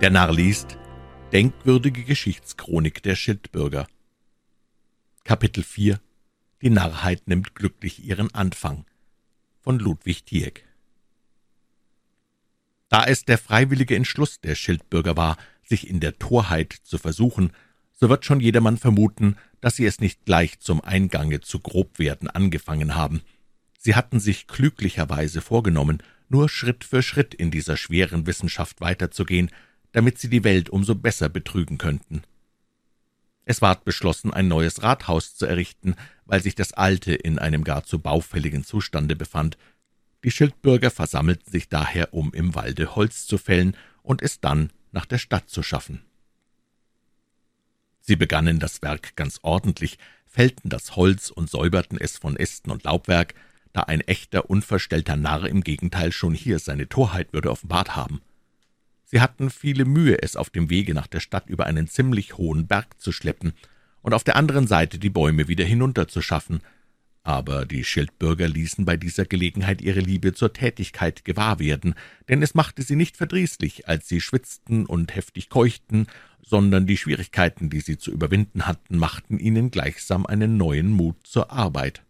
Der Narr liest Denkwürdige Geschichtschronik der Schildbürger. Kapitel 4 Die Narrheit nimmt glücklich ihren Anfang. Von Ludwig Tieck. Da es der freiwillige Entschluss der Schildbürger war, sich in der Torheit zu versuchen, so wird schon jedermann vermuten, dass sie es nicht gleich zum Eingange zu Grobwerden angefangen haben. Sie hatten sich klüglicherweise vorgenommen, nur Schritt für Schritt in dieser schweren Wissenschaft weiterzugehen, damit sie die Welt umso besser betrügen könnten. Es ward beschlossen, ein neues Rathaus zu errichten, weil sich das alte in einem gar zu baufälligen Zustande befand. Die Schildbürger versammelten sich daher, um im Walde Holz zu fällen und es dann nach der Stadt zu schaffen. Sie begannen das Werk ganz ordentlich, fällten das Holz und säuberten es von Ästen und Laubwerk, da ein echter, unverstellter Narr im Gegenteil schon hier seine Torheit würde offenbart haben. Sie hatten viele Mühe, es auf dem Wege nach der Stadt über einen ziemlich hohen Berg zu schleppen und auf der anderen Seite die Bäume wieder hinunterzuschaffen, aber die Schildbürger ließen bei dieser Gelegenheit ihre Liebe zur Tätigkeit gewahr werden, denn es machte sie nicht verdrießlich, als sie schwitzten und heftig keuchten, sondern die Schwierigkeiten, die sie zu überwinden hatten, machten ihnen gleichsam einen neuen Mut zur Arbeit.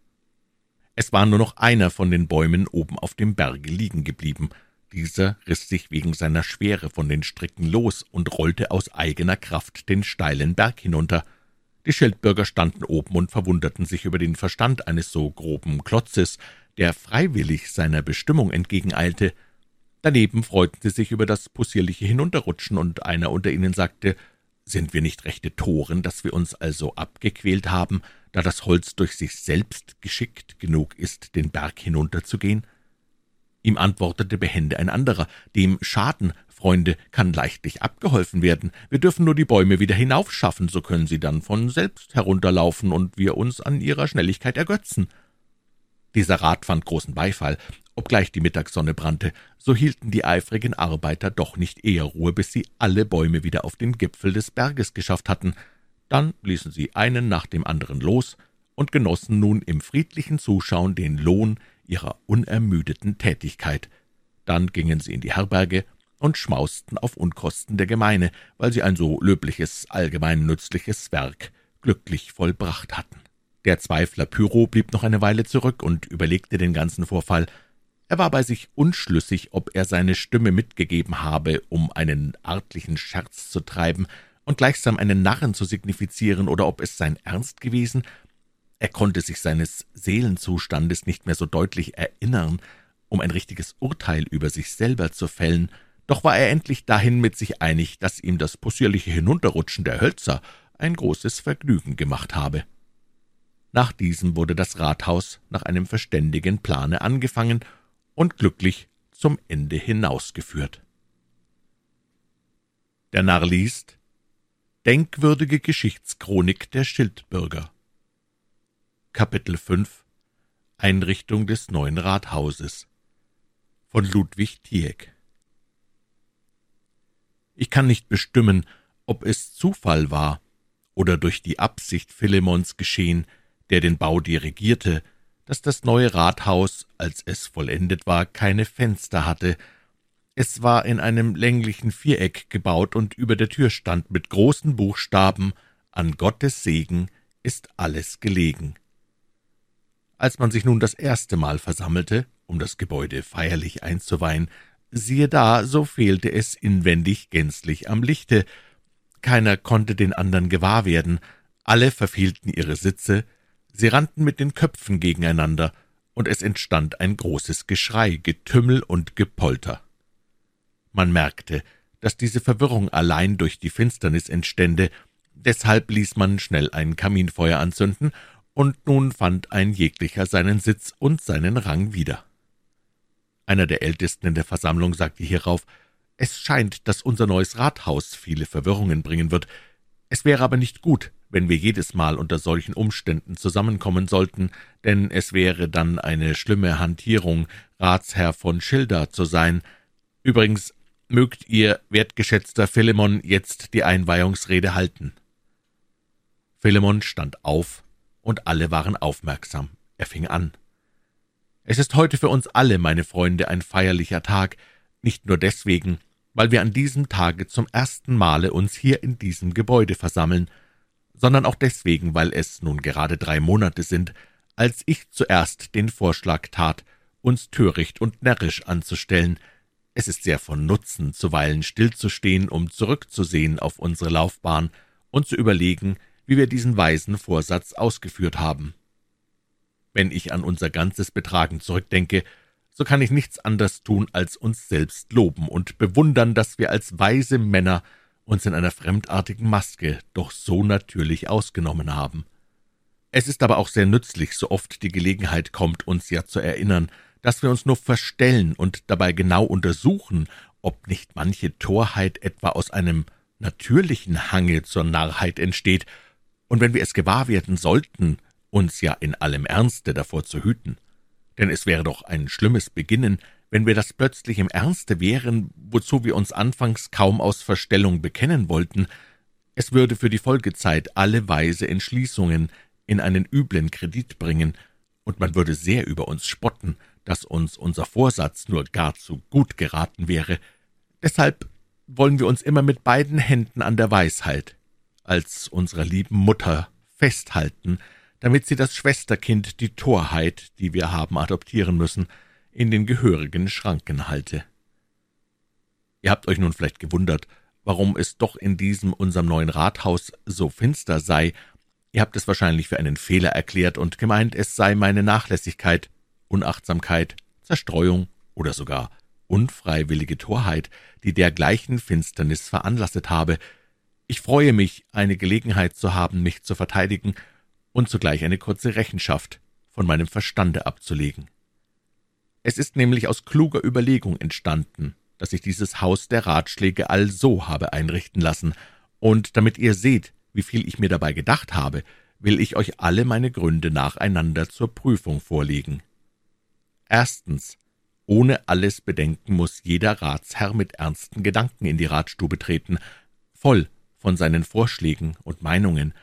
Es war nur noch einer von den Bäumen oben auf dem Berge liegen geblieben, dieser riss sich wegen seiner Schwere von den Stricken los und rollte aus eigener Kraft den steilen Berg hinunter. Die Schildbürger standen oben und verwunderten sich über den Verstand eines so groben Klotzes, der freiwillig seiner Bestimmung entgegeneilte. Daneben freuten sie sich über das possierliche Hinunterrutschen, und einer unter ihnen sagte, »Sind wir nicht rechte Toren, dass wir uns also abgequält haben, da das Holz durch sich selbst geschickt genug ist, den Berg hinunterzugehen?« Ihm antwortete behende ein anderer, »Dem Schaden, Freunde, kann leichtlich abgeholfen werden. Wir dürfen nur die Bäume wieder hinaufschaffen, so können sie dann von selbst herunterlaufen und wir uns an ihrer Schnelligkeit ergötzen.« Dieser Rat fand großen Beifall. Obgleich die Mittagssonne brannte, so hielten die eifrigen Arbeiter doch nicht eher Ruhe, bis sie alle Bäume wieder auf den Gipfel des Berges geschafft hatten. Dann ließen sie einen nach dem anderen los und genossen nun im friedlichen Zuschauen den Lohn ihrer unermüdeten Tätigkeit. Dann gingen sie in die Herberge und schmausten auf Unkosten der Gemeine, weil sie ein so löbliches, allgemein nützliches Werk glücklich vollbracht hatten. Der Zweifler Pyro blieb noch eine Weile zurück und überlegte den ganzen Vorfall. Er war bei sich unschlüssig, ob er seine Stimme mitgegeben habe, um einen artlichen Scherz zu treiben und gleichsam einen Narren zu signifizieren, oder ob es sein Ernst gewesen, er konnte sich seines Seelenzustandes nicht mehr so deutlich erinnern, um ein richtiges Urteil über sich selber zu fällen, doch war er endlich dahin mit sich einig, dass ihm das possierliche Hinunterrutschen der Hölzer ein großes Vergnügen gemacht habe. Nach diesem wurde das Rathaus nach einem verständigen Plane angefangen und glücklich zum Ende hinausgeführt. Der Narr liest Denkwürdige Geschichtschronik der Schildbürger Kapitel 5 Einrichtung des neuen Rathauses von Ludwig Tieck Ich kann nicht bestimmen, ob es Zufall war oder durch die Absicht Philemons geschehen, der den Bau dirigierte, dass das neue Rathaus, als es vollendet war, keine Fenster hatte. Es war in einem länglichen Viereck gebaut, und über der Tür stand mit großen Buchstaben »An Gottes Segen ist alles gelegen«. Als man sich nun das erste Mal versammelte, um das Gebäude feierlich einzuweihen, siehe da, so fehlte es inwendig gänzlich am Lichte. Keiner konnte den andern gewahr werden, alle verfehlten ihre Sitze, sie rannten mit den Köpfen gegeneinander, und es entstand ein großes Geschrei, Getümmel und Gepolter. Man merkte, dass diese Verwirrung allein durch die Finsternis entstände, deshalb ließ man schnell ein Kaminfeuer anzünden und nun fand ein jeglicher seinen Sitz und seinen Rang wieder. Einer der Ältesten in der Versammlung sagte hierauf, »Es scheint, dass unser neues Rathaus viele Verwirrungen bringen wird. Es wäre aber nicht gut, wenn wir jedes Mal unter solchen Umständen zusammenkommen sollten, denn es wäre dann eine schlimme Hantierung, Ratsherr von Schilda zu sein. Übrigens mögt ihr, wertgeschätzter Philemon, jetzt die Einweihungsrede halten.« Philemon stand auf, und alle waren aufmerksam. Er fing an. »Es ist heute für uns alle, meine Freunde, ein feierlicher Tag, nicht nur deswegen, weil wir an diesem Tage zum ersten Male uns hier in diesem Gebäude versammeln, sondern auch deswegen, weil es nun gerade drei Monate sind, als ich zuerst den Vorschlag tat, uns töricht und närrisch anzustellen. Es ist sehr von Nutzen, zuweilen stillzustehen, um zurückzusehen auf unsere Laufbahn und zu überlegen, wie wir diesen weisen Vorsatz ausgeführt haben. Wenn ich an unser ganzes Betragen zurückdenke, so kann ich nichts anderes tun, als uns selbst loben und bewundern, dass wir als weise Männer uns in einer fremdartigen Maske doch so natürlich ausgenommen haben. Es ist aber auch sehr nützlich, so oft die Gelegenheit kommt, uns ja zu erinnern, dass wir uns nur verstellen und dabei genau untersuchen, ob nicht manche Torheit etwa aus einem natürlichen Hange zur Narrheit entsteht, und wenn wir es gewahr werden sollten, uns ja in allem Ernste davor zu hüten. Denn es wäre doch ein schlimmes Beginnen, wenn wir das plötzlich im Ernste wären, wozu wir uns anfangs kaum aus Verstellung bekennen wollten. Es würde für die Folgezeit alle weise Entschließungen in einen üblen Kredit bringen, und man würde sehr über uns spotten, dass uns unser Vorsatz nur gar zu gut geraten wäre. Deshalb wollen wir uns immer mit beiden Händen an der Weisheit, als unserer lieben Mutter, festhalten, damit sie das Schwesterkind, die Torheit, die wir haben adoptieren müssen, in den gehörigen Schranken halte. Ihr habt euch nun vielleicht gewundert, warum es doch in diesem unserem neuen Rathaus so finster sei. Ihr habt es wahrscheinlich für einen Fehler erklärt und gemeint, es sei meine Nachlässigkeit, Unachtsamkeit, Zerstreuung oder sogar unfreiwillige Torheit, die dergleichen Finsternis veranlasset habe. Ich freue mich, eine Gelegenheit zu haben, mich zu verteidigen und zugleich eine kurze Rechenschaft von meinem Verstande abzulegen. Es ist nämlich aus kluger Überlegung entstanden, dass ich dieses Haus der Ratschläge also habe einrichten lassen, und damit ihr seht, wie viel ich mir dabei gedacht habe, will ich euch alle meine Gründe nacheinander zur Prüfung vorlegen. Erstens. Ohne alles Bedenken muss jeder Ratsherr mit ernsten Gedanken in die Ratstube treten, voll von seinen Vorschlägen und Meinungen.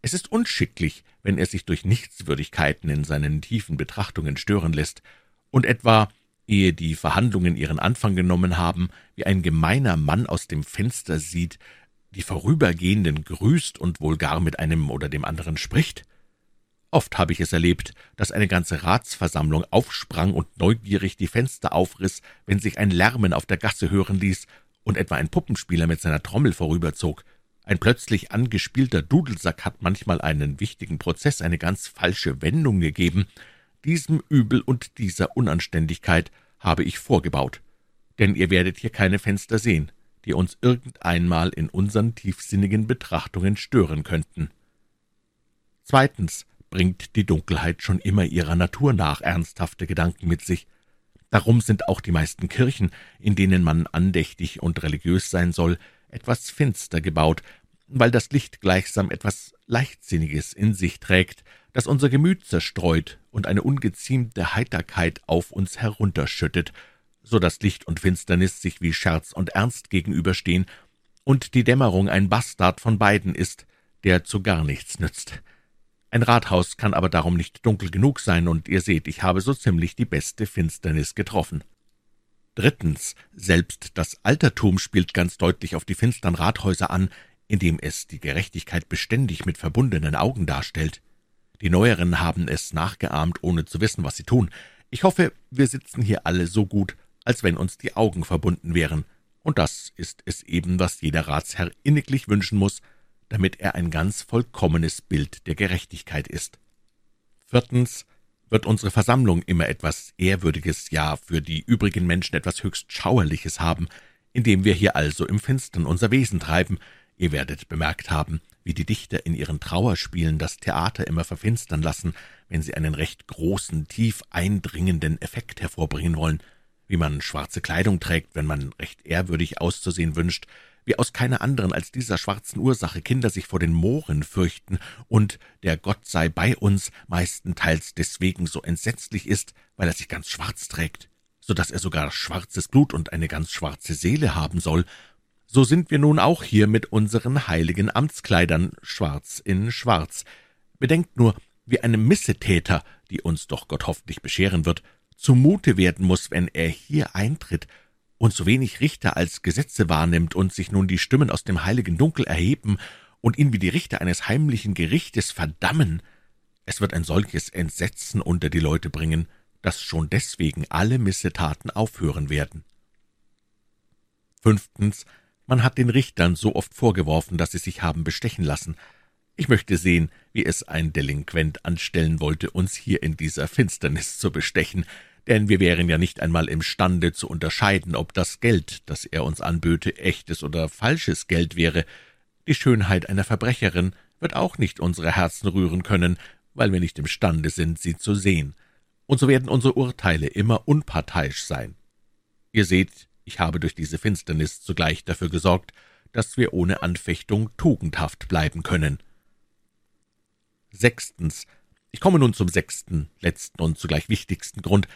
Es ist unschicklich, wenn er sich durch Nichtswürdigkeiten in seinen tiefen Betrachtungen stören lässt, und etwa, ehe die Verhandlungen ihren Anfang genommen haben, wie ein gemeiner Mann aus dem Fenster sieht, die Vorübergehenden grüßt und wohl gar mit einem oder dem anderen spricht? Oft habe ich es erlebt, dass eine ganze Ratsversammlung aufsprang und neugierig die Fenster aufriß, wenn sich ein Lärmen auf der Gasse hören ließ und etwa ein Puppenspieler mit seiner Trommel vorüberzog. Ein plötzlich angespielter Dudelsack hat manchmal einen wichtigen Prozess eine ganz falsche Wendung gegeben. Diesem Übel und dieser Unanständigkeit habe ich vorgebaut. Denn ihr werdet hier keine Fenster sehen, die uns irgendeinmal in unseren tiefsinnigen Betrachtungen stören könnten. Zweitens bringt die Dunkelheit schon immer ihrer Natur nach ernsthafte Gedanken mit sich. Darum sind auch die meisten Kirchen, in denen man andächtig und religiös sein soll, etwas finster gebaut, weil das Licht gleichsam etwas Leichtsinniges in sich trägt, das unser Gemüt zerstreut und eine ungeziemte Heiterkeit auf uns herunterschüttet, so dass Licht und Finsternis sich wie Scherz und Ernst gegenüberstehen und die Dämmerung ein Bastard von beiden ist, der zu gar nichts nützt. Ein Rathaus kann aber darum nicht dunkel genug sein, und ihr seht, ich habe so ziemlich die beste Finsternis getroffen. Drittens, selbst das Altertum spielt ganz deutlich auf die finstern Rathäuser an, indem es die Gerechtigkeit beständig mit verbundenen Augen darstellt. Die Neueren haben es nachgeahmt, ohne zu wissen, was sie tun. Ich hoffe, wir sitzen hier alle so gut, als wenn uns die Augen verbunden wären, und das ist es eben, was jeder Ratsherr inniglich wünschen muss, damit er ein ganz vollkommenes Bild der Gerechtigkeit ist. Viertens, wird unsere Versammlung immer etwas Ehrwürdiges, ja für die übrigen Menschen etwas höchst Schauerliches haben, indem wir hier also im Finstern unser Wesen treiben. Ihr werdet bemerkt haben, wie die Dichter in ihren Trauerspielen das Theater immer verfinstern lassen, wenn sie einen recht großen, tief eindringenden Effekt hervorbringen wollen, wie man schwarze Kleidung trägt, wenn man recht ehrwürdig auszusehen wünscht, wie aus keiner anderen als dieser schwarzen Ursache Kinder sich vor den Mohren fürchten und der Gott sei bei uns meistenteils deswegen so entsetzlich ist, weil er sich ganz schwarz trägt, so dass er sogar schwarzes Blut und eine ganz schwarze Seele haben soll, so sind wir nun auch hier mit unseren heiligen Amtskleidern schwarz in schwarz. Bedenkt nur, wie einem Missetäter, die uns doch Gott hoffentlich bescheren wird, zumute werden muss, wenn er hier eintritt und so wenig Richter als Gesetze wahrnimmt und sich nun die Stimmen aus dem heiligen Dunkel erheben und ihn wie die Richter eines heimlichen Gerichtes verdammen, es wird ein solches Entsetzen unter die Leute bringen, dass schon deswegen alle Missetaten aufhören werden. Fünftens, man hat den Richtern so oft vorgeworfen, dass sie sich haben bestechen lassen. Ich möchte sehen, wie es ein Delinquent anstellen wollte, uns hier in dieser Finsternis zu bestechen, denn wir wären ja nicht einmal imstande zu unterscheiden, ob das Geld, das er uns anböte, echtes oder falsches Geld wäre. Die Schönheit einer Verbrecherin wird auch nicht unsere Herzen rühren können, weil wir nicht imstande sind, sie zu sehen. Und so werden unsere Urteile immer unparteiisch sein. Ihr seht, ich habe durch diese Finsternis zugleich dafür gesorgt, dass wir ohne Anfechtung tugendhaft bleiben können. Sechstens. Ich komme nun zum sechsten, letzten und zugleich wichtigsten Grund.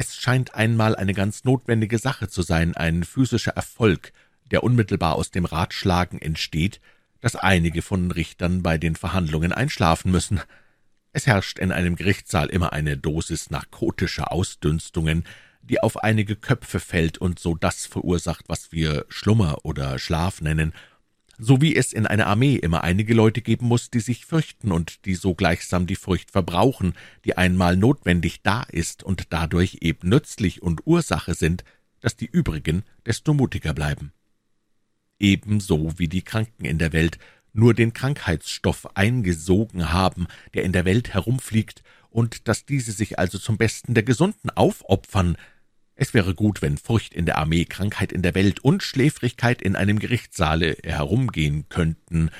Es scheint einmal eine ganz notwendige Sache zu sein, ein physischer Erfolg, der unmittelbar aus dem Ratschlagen entsteht, dass einige von Richtern bei den Verhandlungen einschlafen müssen. Es herrscht in einem Gerichtssaal immer eine Dosis narkotischer Ausdünstungen, die auf einige Köpfe fällt und so das verursacht, was wir Schlummer oder Schlaf nennen, so wie es in einer Armee immer einige Leute geben muss, die sich fürchten und die so gleichsam die Furcht verbrauchen, die einmal notwendig da ist und dadurch eben nützlich und Ursache sind, dass die übrigen desto mutiger bleiben. Ebenso wie die Kranken in der Welt nur den Krankheitsstoff eingesogen haben, der in der Welt herumfliegt, und dass diese sich also zum Besten der Gesunden aufopfern. Es wäre gut, wenn Furcht in der Armee, Krankheit in der Welt und Schläfrigkeit in einem Gerichtssaale herumgehen könnten,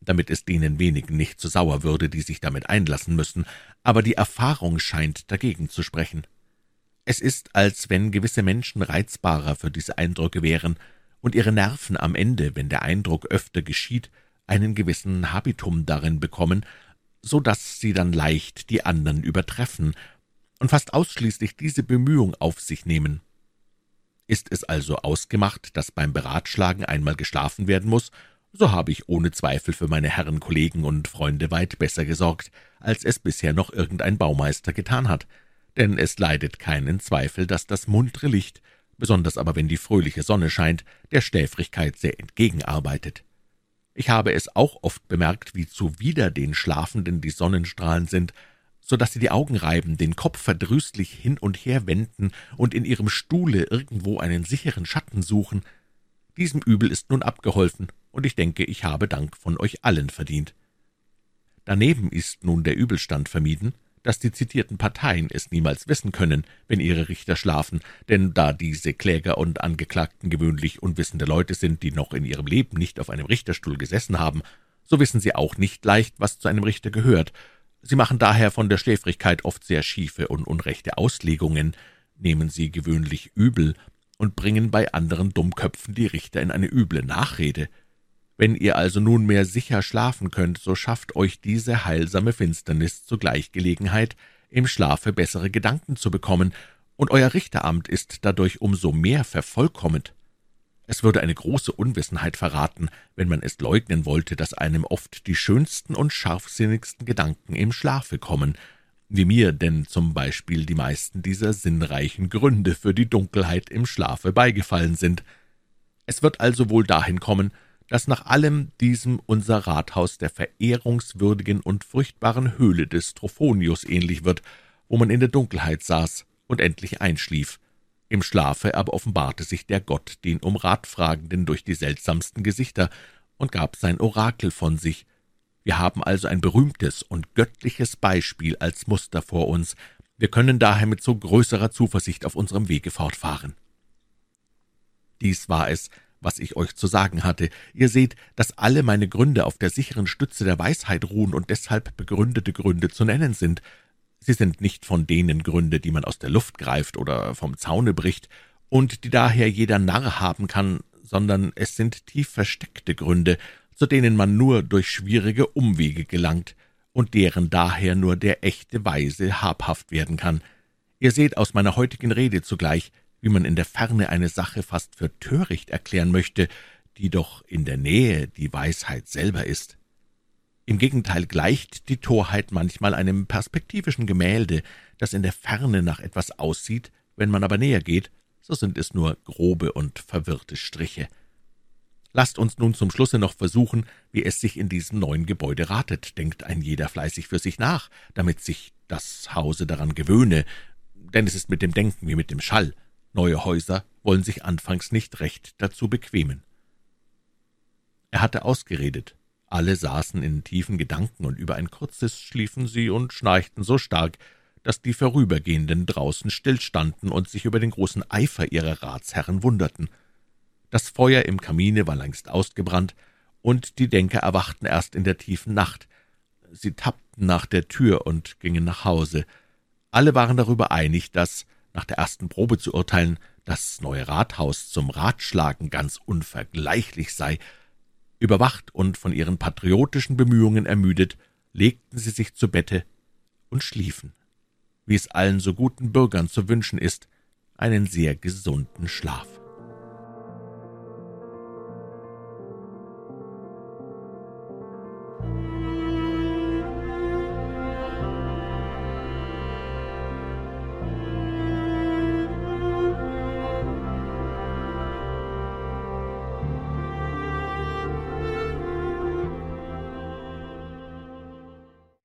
damit es denen wenigen nicht zu sauer würde, die sich damit einlassen müssen, aber die Erfahrung scheint dagegen zu sprechen. Es ist, als wenn gewisse Menschen reizbarer für diese Eindrücke wären und ihre Nerven am Ende, wenn der Eindruck öfter geschieht, einen gewissen Habitum darin bekommen, so dass sie dann leicht die anderen übertreffen und fast ausschließlich diese Bemühung auf sich nehmen. Ist es also ausgemacht, dass beim Beratschlagen einmal geschlafen werden muss, so habe ich ohne Zweifel für meine Herren Kollegen und Freunde weit besser gesorgt, als es bisher noch irgendein Baumeister getan hat, denn es leidet keinen Zweifel, dass das muntre Licht, besonders aber wenn die fröhliche Sonne scheint, der Schläfrigkeit sehr entgegenarbeitet. Ich habe es auch oft bemerkt, wie zuwider den Schlafenden die Sonnenstrahlen sind, so dass sie die Augen reiben, den Kopf verdrüßlich hin und her wenden und in ihrem Stuhle irgendwo einen sicheren Schatten suchen. Diesem Übel ist nun abgeholfen, und ich denke, ich habe Dank von euch allen verdient. Daneben ist nun der Übelstand vermieden, dass die zitierten Parteien es niemals wissen können, wenn ihre Richter schlafen, denn da diese Kläger und Angeklagten gewöhnlich unwissende Leute sind, die noch in ihrem Leben nicht auf einem Richterstuhl gesessen haben, so wissen sie auch nicht leicht, was zu einem Richter gehört. Sie machen daher von der Schläfrigkeit oft sehr schiefe und unrechte Auslegungen, nehmen sie gewöhnlich übel und bringen bei anderen Dummköpfen die Richter in eine üble Nachrede. Wenn ihr also nunmehr sicher schlafen könnt, so schafft euch diese heilsame Finsternis zugleich Gelegenheit, im Schlafe bessere Gedanken zu bekommen, und euer Richteramt ist dadurch umso mehr vervollkomment. Es würde eine große Unwissenheit verraten, wenn man es leugnen wollte, dass einem oft die schönsten und scharfsinnigsten Gedanken im Schlafe kommen, wie mir denn zum Beispiel die meisten dieser sinnreichen Gründe für die Dunkelheit im Schlafe beigefallen sind. Es wird also wohl dahin kommen, dass nach allem diesem unser Rathaus der verehrungswürdigen und furchtbaren Höhle des Trophonius ähnlich wird, wo man in der Dunkelheit saß und endlich einschlief. Im Schlafe aber offenbarte sich der Gott den um Rat Fragenden durch die seltsamsten Gesichter und gab sein Orakel von sich. Wir haben also ein berühmtes und göttliches Beispiel als Muster vor uns. Wir können daher mit so größerer Zuversicht auf unserem Wege fortfahren. Dies war es, was ich euch zu sagen hatte. Ihr seht, dass alle meine Gründe auf der sicheren Stütze der Weisheit ruhen und deshalb begründete Gründe zu nennen sind. Sie sind nicht von denen Gründe, die man aus der Luft greift oder vom Zaune bricht und die daher jeder Narr haben kann, sondern es sind tief versteckte Gründe, zu denen man nur durch schwierige Umwege gelangt und deren daher nur der echte Weise habhaft werden kann. Ihr seht aus meiner heutigen Rede zugleich, wie man in der Ferne eine Sache fast für töricht erklären möchte, die doch in der Nähe die Weisheit selber ist. Im Gegenteil gleicht die Torheit manchmal einem perspektivischen Gemälde, das in der Ferne nach etwas aussieht, wenn man aber näher geht, so sind es nur grobe und verwirrte Striche. Lasst uns nun zum Schlusse noch versuchen, wie es sich in diesem neuen Gebäude ratet, denkt ein jeder fleißig für sich nach, damit sich das Hause daran gewöhne, denn es ist mit dem Denken wie mit dem Schall. Neue Häuser wollen sich anfangs nicht recht dazu bequemen. Er hatte ausgeredet. Alle saßen in tiefen Gedanken, und über ein kurzes schliefen sie und schnarchten so stark, dass die Vorübergehenden draußen stillstanden und sich über den großen Eifer ihrer Ratsherren wunderten. Das Feuer im Kamine war längst ausgebrannt, und die Denker erwachten erst in der tiefen Nacht. Sie tappten nach der Tür und gingen nach Hause. Alle waren darüber einig, dass, nach der ersten Probe zu urteilen, das neue Rathaus zum Ratschlagen ganz unvergleichlich sei. Überwacht und von ihren patriotischen Bemühungen ermüdet, legten sie sich zu Bette und schliefen wie es allen so guten Bürgern zu wünschen ist, einen sehr gesunden Schlaf.